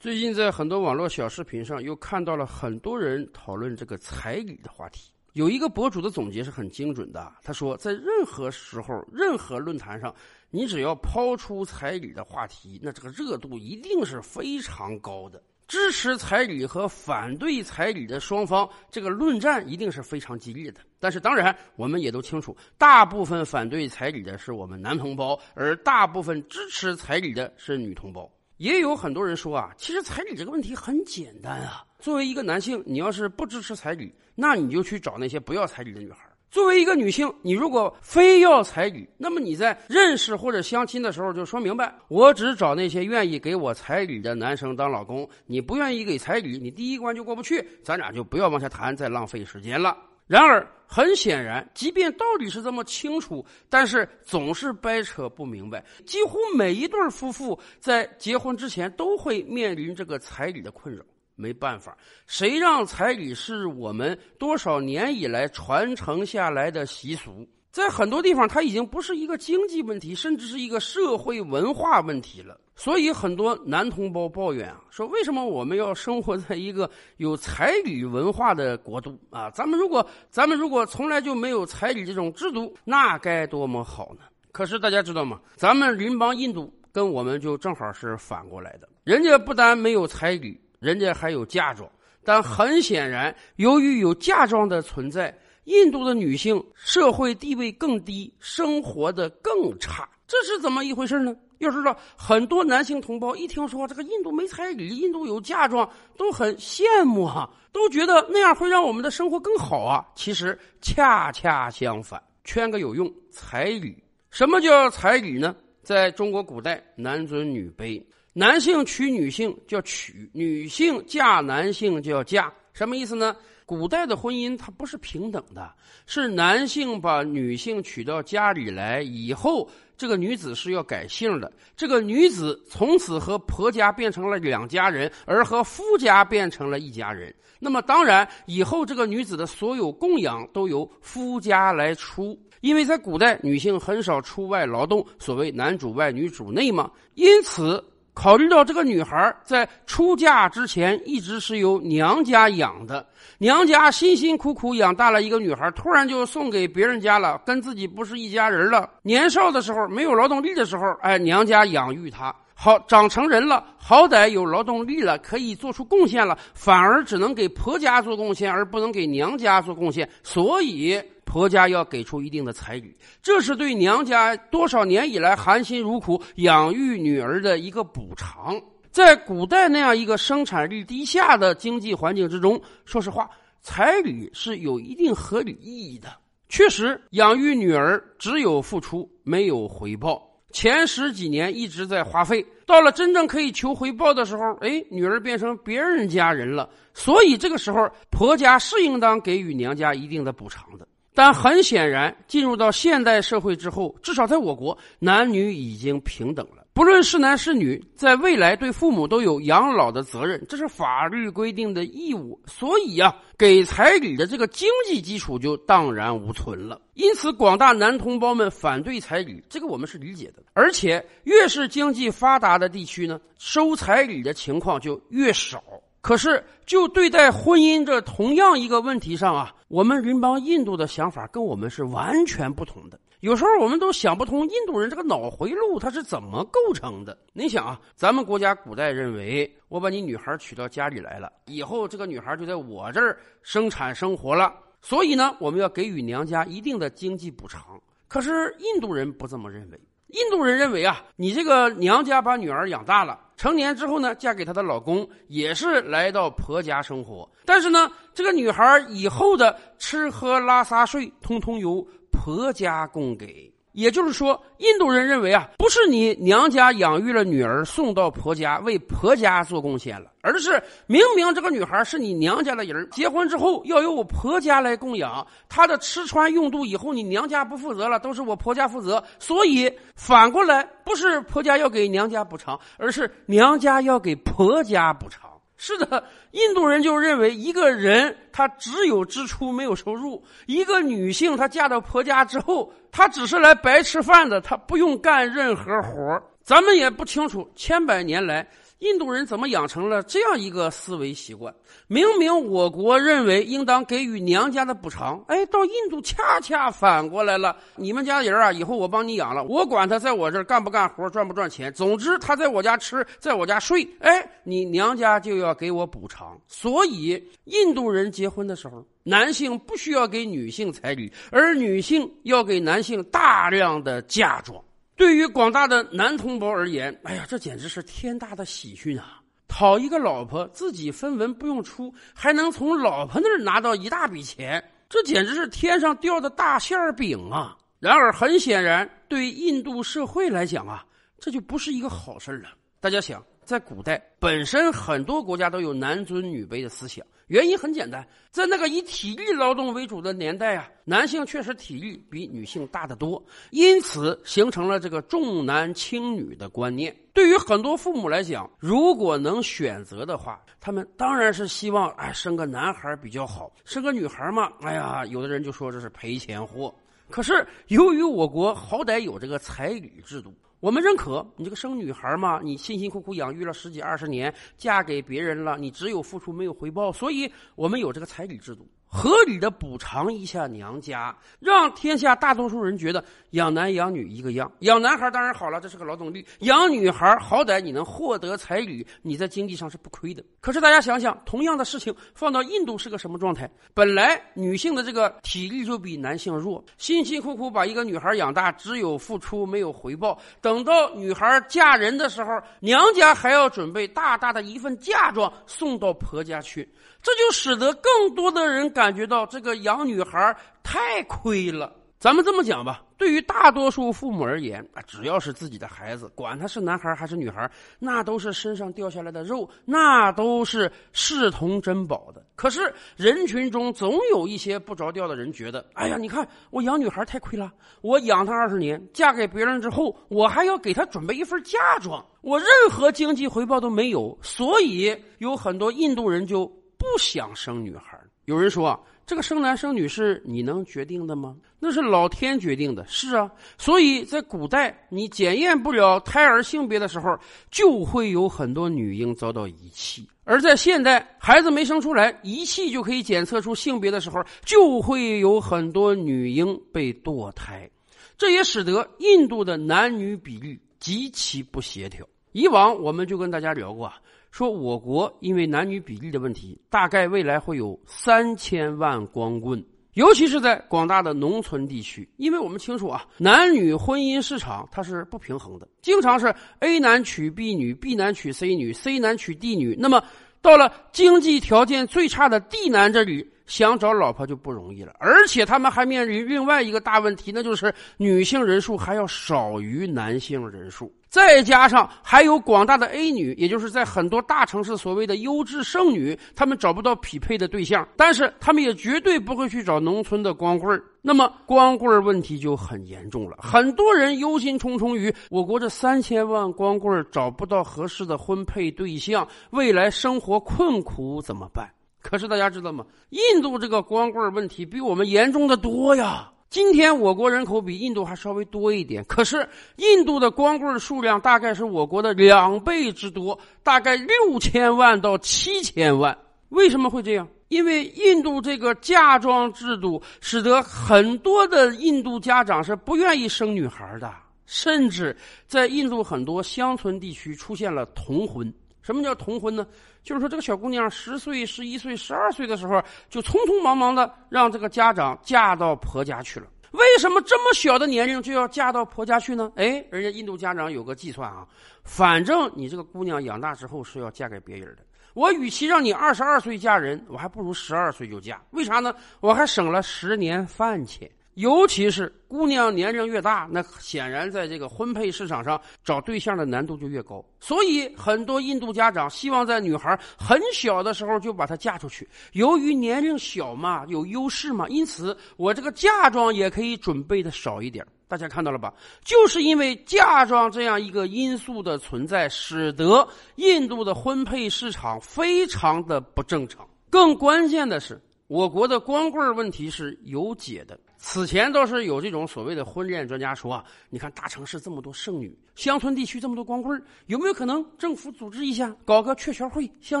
最近在很多网络小视频上，又看到了很多人讨论这个彩礼的话题。有一个博主的总结是很精准的，他说，在任何时候、任何论坛上，你只要抛出彩礼的话题，那这个热度一定是非常高的。支持彩礼和反对彩礼的双方，这个论战一定是非常激烈的。但是，当然，我们也都清楚，大部分反对彩礼的是我们男同胞，而大部分支持彩礼的是女同胞。也有很多人说啊，其实彩礼这个问题很简单啊。作为一个男性，你要是不支持彩礼，那你就去找那些不要彩礼的女孩；作为一个女性，你如果非要彩礼，那么你在认识或者相亲的时候就说明白，我只找那些愿意给我彩礼的男生当老公。你不愿意给彩礼，你第一关就过不去，咱俩就不要往下谈，再浪费时间了。然而，很显然，即便道理是这么清楚，但是总是掰扯不明白。几乎每一对夫妇在结婚之前都会面临这个彩礼的困扰。没办法，谁让彩礼是我们多少年以来传承下来的习俗？在很多地方，它已经不是一个经济问题，甚至是一个社会文化问题了。所以，很多男同胞抱怨啊，说为什么我们要生活在一个有彩礼文化的国度 啊？咱们如果咱们如果从来就没有彩礼这种制度，那该多么好呢？可是大家知道吗？咱们邻邦印度跟我们就正好是反过来的，人家不但没有彩礼，人家还有嫁妆。但很显然，由于有嫁妆的存在。印度的女性社会地位更低，生活的更差，这是怎么一回事呢？要知道，很多男性同胞一听说这个印度没彩礼，印度有嫁妆，都很羡慕啊，都觉得那样会让我们的生活更好啊。其实恰恰相反，圈个有用，彩礼。什么叫彩礼呢？在中国古代，男尊女卑，男性娶女性叫娶，女性嫁男性叫嫁，什么意思呢？古代的婚姻它不是平等的，是男性把女性娶到家里来以后，这个女子是要改姓的。这个女子从此和婆家变成了两家人，而和夫家变成了一家人。那么当然，以后这个女子的所有供养都由夫家来出，因为在古代女性很少出外劳动，所谓男主外女主内嘛，因此。考虑到这个女孩在出嫁之前一直是由娘家养的，娘家辛辛苦苦养大了一个女孩，突然就送给别人家了，跟自己不是一家人了。年少的时候没有劳动力的时候，哎，娘家养育她。好，长成人了，好歹有劳动力了，可以做出贡献了，反而只能给婆家做贡献，而不能给娘家做贡献，所以。婆家要给出一定的彩礼，这是对娘家多少年以来含辛茹苦养育女儿的一个补偿。在古代那样一个生产力低下的经济环境之中，说实话，彩礼是有一定合理意义的。确实，养育女儿只有付出没有回报，前十几年一直在花费，到了真正可以求回报的时候，哎，女儿变成别人家人了，所以这个时候婆家是应当给予娘家一定的补偿的。但很显然，进入到现代社会之后，至少在我国，男女已经平等了。不论是男是女，在未来对父母都有养老的责任，这是法律规定的义务。所以呀，给彩礼的这个经济基础就荡然无存了。因此，广大男同胞们反对彩礼，这个我们是理解的。而且，越是经济发达的地区呢，收彩礼的情况就越少。可是，就对待婚姻这同样一个问题上啊，我们邻邦印度的想法跟我们是完全不同的。有时候我们都想不通，印度人这个脑回路它是怎么构成的？你想啊，咱们国家古代认为，我把你女孩娶到家里来了，以后这个女孩就在我这儿生产生活了，所以呢，我们要给予娘家一定的经济补偿。可是印度人不这么认为。印度人认为啊，你这个娘家把女儿养大了，成年之后呢，嫁给她的老公也是来到婆家生活，但是呢，这个女孩以后的吃喝拉撒睡，通通由婆家供给。也就是说，印度人认为啊，不是你娘家养育了女儿送到婆家为婆家做贡献了，而是明明这个女孩是你娘家的人，结婚之后要由我婆家来供养，她的吃穿用度以后你娘家不负责了，都是我婆家负责。所以反过来，不是婆家要给娘家补偿，而是娘家要给婆家补偿。是的，印度人就认为一个人他只有支出没有收入，一个女性她嫁到婆家之后，她只是来白吃饭的，她不用干任何活咱们也不清楚千百年来印度人怎么养成了这样一个思维习惯？明明我国认为应当给予娘家的补偿，哎，到印度恰恰反过来了。你们家人啊，以后我帮你养了，我管他在我这儿干不干活、赚不赚钱，总之他在我家吃，在我家睡，哎，你娘家就要给我补偿。所以，印度人结婚的时候，男性不需要给女性彩礼，而女性要给男性大量的嫁妆。对于广大的男同胞而言，哎呀，这简直是天大的喜讯啊！讨一个老婆，自己分文不用出，还能从老婆那儿拿到一大笔钱，这简直是天上掉的大馅饼啊！然而，很显然，对印度社会来讲啊，这就不是一个好事了。大家想。在古代，本身很多国家都有男尊女卑的思想，原因很简单，在那个以体力劳动为主的年代啊，男性确实体力比女性大得多，因此形成了这个重男轻女的观念。对于很多父母来讲，如果能选择的话，他们当然是希望哎生个男孩比较好，生个女孩嘛，哎呀，有的人就说这是赔钱货。可是由于我国好歹有这个彩礼制度。我们认可你这个生女孩嘛，你辛辛苦苦养育了十几二十年，嫁给别人了，你只有付出没有回报，所以我们有这个彩礼制度。合理的补偿一下娘家，让天下大多数人觉得养男养女一个样。养男孩当然好了，这是个劳动力；养女孩好歹你能获得彩礼，你在经济上是不亏的。可是大家想想，同样的事情放到印度是个什么状态？本来女性的这个体力就比男性弱，辛辛苦苦把一个女孩养大，只有付出没有回报。等到女孩嫁人的时候，娘家还要准备大大的一份嫁妆送到婆家去。这就使得更多的人感觉到这个养女孩太亏了。咱们这么讲吧，对于大多数父母而言啊，只要是自己的孩子，管他是男孩还是女孩，那都是身上掉下来的肉，那都是视同珍宝的。可是人群中总有一些不着调的人觉得，哎呀，你看我养女孩太亏了，我养她二十年，嫁给别人之后，我还要给她准备一份嫁妆，我任何经济回报都没有，所以有很多印度人就。不想生女孩，有人说啊，这个生男生女是你能决定的吗？那是老天决定的。是啊，所以在古代，你检验不了胎儿性别的时候，就会有很多女婴遭到遗弃；而在现代，孩子没生出来，遗弃就可以检测出性别的时候，就会有很多女婴被堕胎。这也使得印度的男女比例极其不协调。以往我们就跟大家聊过啊。说我国因为男女比例的问题，大概未来会有三千万光棍，尤其是在广大的农村地区，因为我们清楚啊，男女婚姻市场它是不平衡的，经常是 A 男娶 B 女，B 男娶 C 女，C 男娶 D 女，那么到了经济条件最差的 D 男这里。想找老婆就不容易了，而且他们还面临另外一个大问题，那就是女性人数还要少于男性人数，再加上还有广大的 A 女，也就是在很多大城市所谓的优质剩女，他们找不到匹配的对象，但是他们也绝对不会去找农村的光棍那么光棍问题就很严重了，很多人忧心忡忡于我国这三千万光棍找不到合适的婚配对象，未来生活困苦怎么办？可是大家知道吗？印度这个光棍问题比我们严重的多呀。今天我国人口比印度还稍微多一点，可是印度的光棍数量大概是我国的两倍之多，大概六千万到七千万。为什么会这样？因为印度这个嫁妆制度，使得很多的印度家长是不愿意生女孩的，甚至在印度很多乡村地区出现了童婚。什么叫童婚呢？就是说，这个小姑娘十岁、十一岁、十二岁的时候，就匆匆忙忙的让这个家长嫁到婆家去了。为什么这么小的年龄就要嫁到婆家去呢？哎，人家印度家长有个计算啊，反正你这个姑娘养大之后是要嫁给别人的，我与其让你二十二岁嫁人，我还不如十二岁就嫁。为啥呢？我还省了十年饭钱。尤其是姑娘年龄越大，那显然在这个婚配市场上找对象的难度就越高。所以很多印度家长希望在女孩很小的时候就把她嫁出去。由于年龄小嘛，有优势嘛，因此我这个嫁妆也可以准备的少一点。大家看到了吧？就是因为嫁妆这样一个因素的存在，使得印度的婚配市场非常的不正常。更关键的是。我国的光棍问题是有解的。此前倒是有这种所谓的婚恋专家说啊，你看大城市这么多剩女，乡村地区这么多光棍有没有可能政府组织一下，搞个鹊桥会相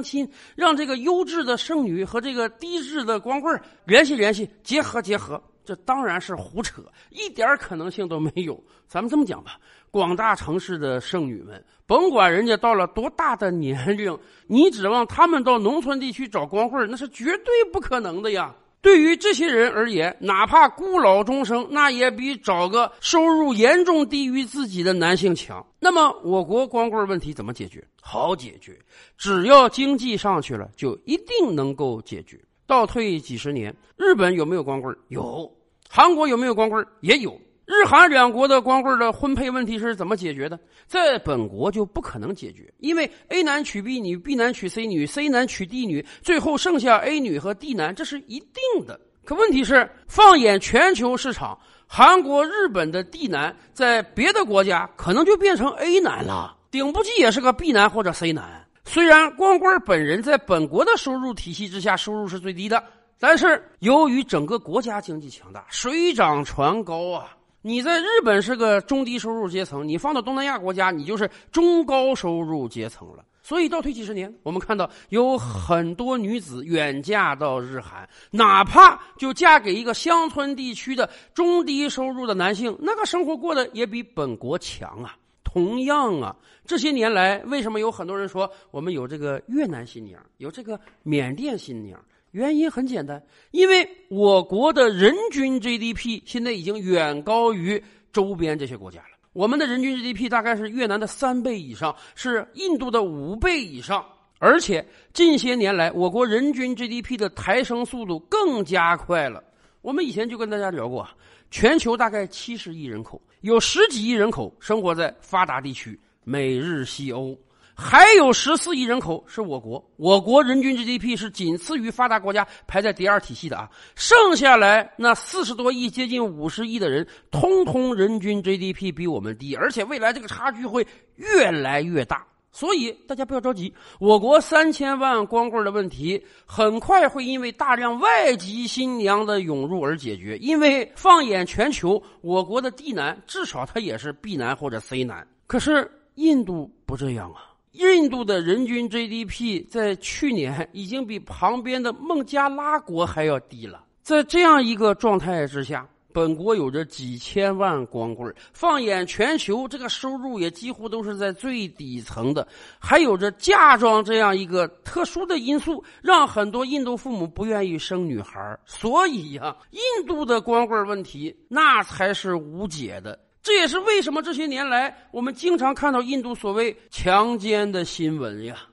亲，让这个优质的剩女和这个低质的光棍联系联系，结合结合？这当然是胡扯，一点可能性都没有。咱们这么讲吧，广大城市的剩女们，甭管人家到了多大的年龄，你指望他们到农村地区找光棍那是绝对不可能的呀。对于这些人而言，哪怕孤老终生，那也比找个收入严重低于自己的男性强。那么，我国光棍问题怎么解决？好解决，只要经济上去了，就一定能够解决。倒退几十年，日本有没有光棍？有。韩国有没有光棍？也有。日韩两国的光棍的婚配问题是怎么解决的？在本国就不可能解决，因为 A 男娶 B 女，B 男娶 C 女，C 男娶 D 女，最后剩下 A 女和 D 男，这是一定的。可问题是，放眼全球市场，韩国、日本的 D 男在别的国家可能就变成 A 男了，顶不济也是个 B 男或者 C 男。虽然光棍本人在本国的收入体系之下，收入是最低的，但是由于整个国家经济强大，水涨船高啊。你在日本是个中低收入阶层，你放到东南亚国家，你就是中高收入阶层了。所以倒退几十年，我们看到有很多女子远嫁到日韩，哪怕就嫁给一个乡村地区的中低收入的男性，那个生活过得也比本国强啊。同样啊，这些年来，为什么有很多人说我们有这个越南新娘，有这个缅甸新娘？原因很简单，因为我国的人均 GDP 现在已经远高于周边这些国家了。我们的人均 GDP 大概是越南的三倍以上，是印度的五倍以上。而且近些年来，我国人均 GDP 的抬升速度更加快了。我们以前就跟大家聊过，全球大概七十亿人口，有十几亿人口生活在发达地区，美日西欧。还有十四亿人口是我国，我国人均 GDP 是仅次于发达国家，排在第二体系的啊。剩下来那四十多亿、接近五十亿的人，通通人均 GDP 比我们低，而且未来这个差距会越来越大。所以大家不要着急，我国三千万光棍的问题很快会因为大量外籍新娘的涌入而解决。因为放眼全球，我国的 D 男至少他也是 B 男或者 C 男，可是印度不这样啊。印度的人均 GDP 在去年已经比旁边的孟加拉国还要低了。在这样一个状态之下，本国有着几千万光棍放眼全球，这个收入也几乎都是在最底层的。还有着嫁妆这样一个特殊的因素，让很多印度父母不愿意生女孩所以呀，印度的光棍问题那才是无解的。这也是为什么这些年来我们经常看到印度所谓强奸的新闻呀。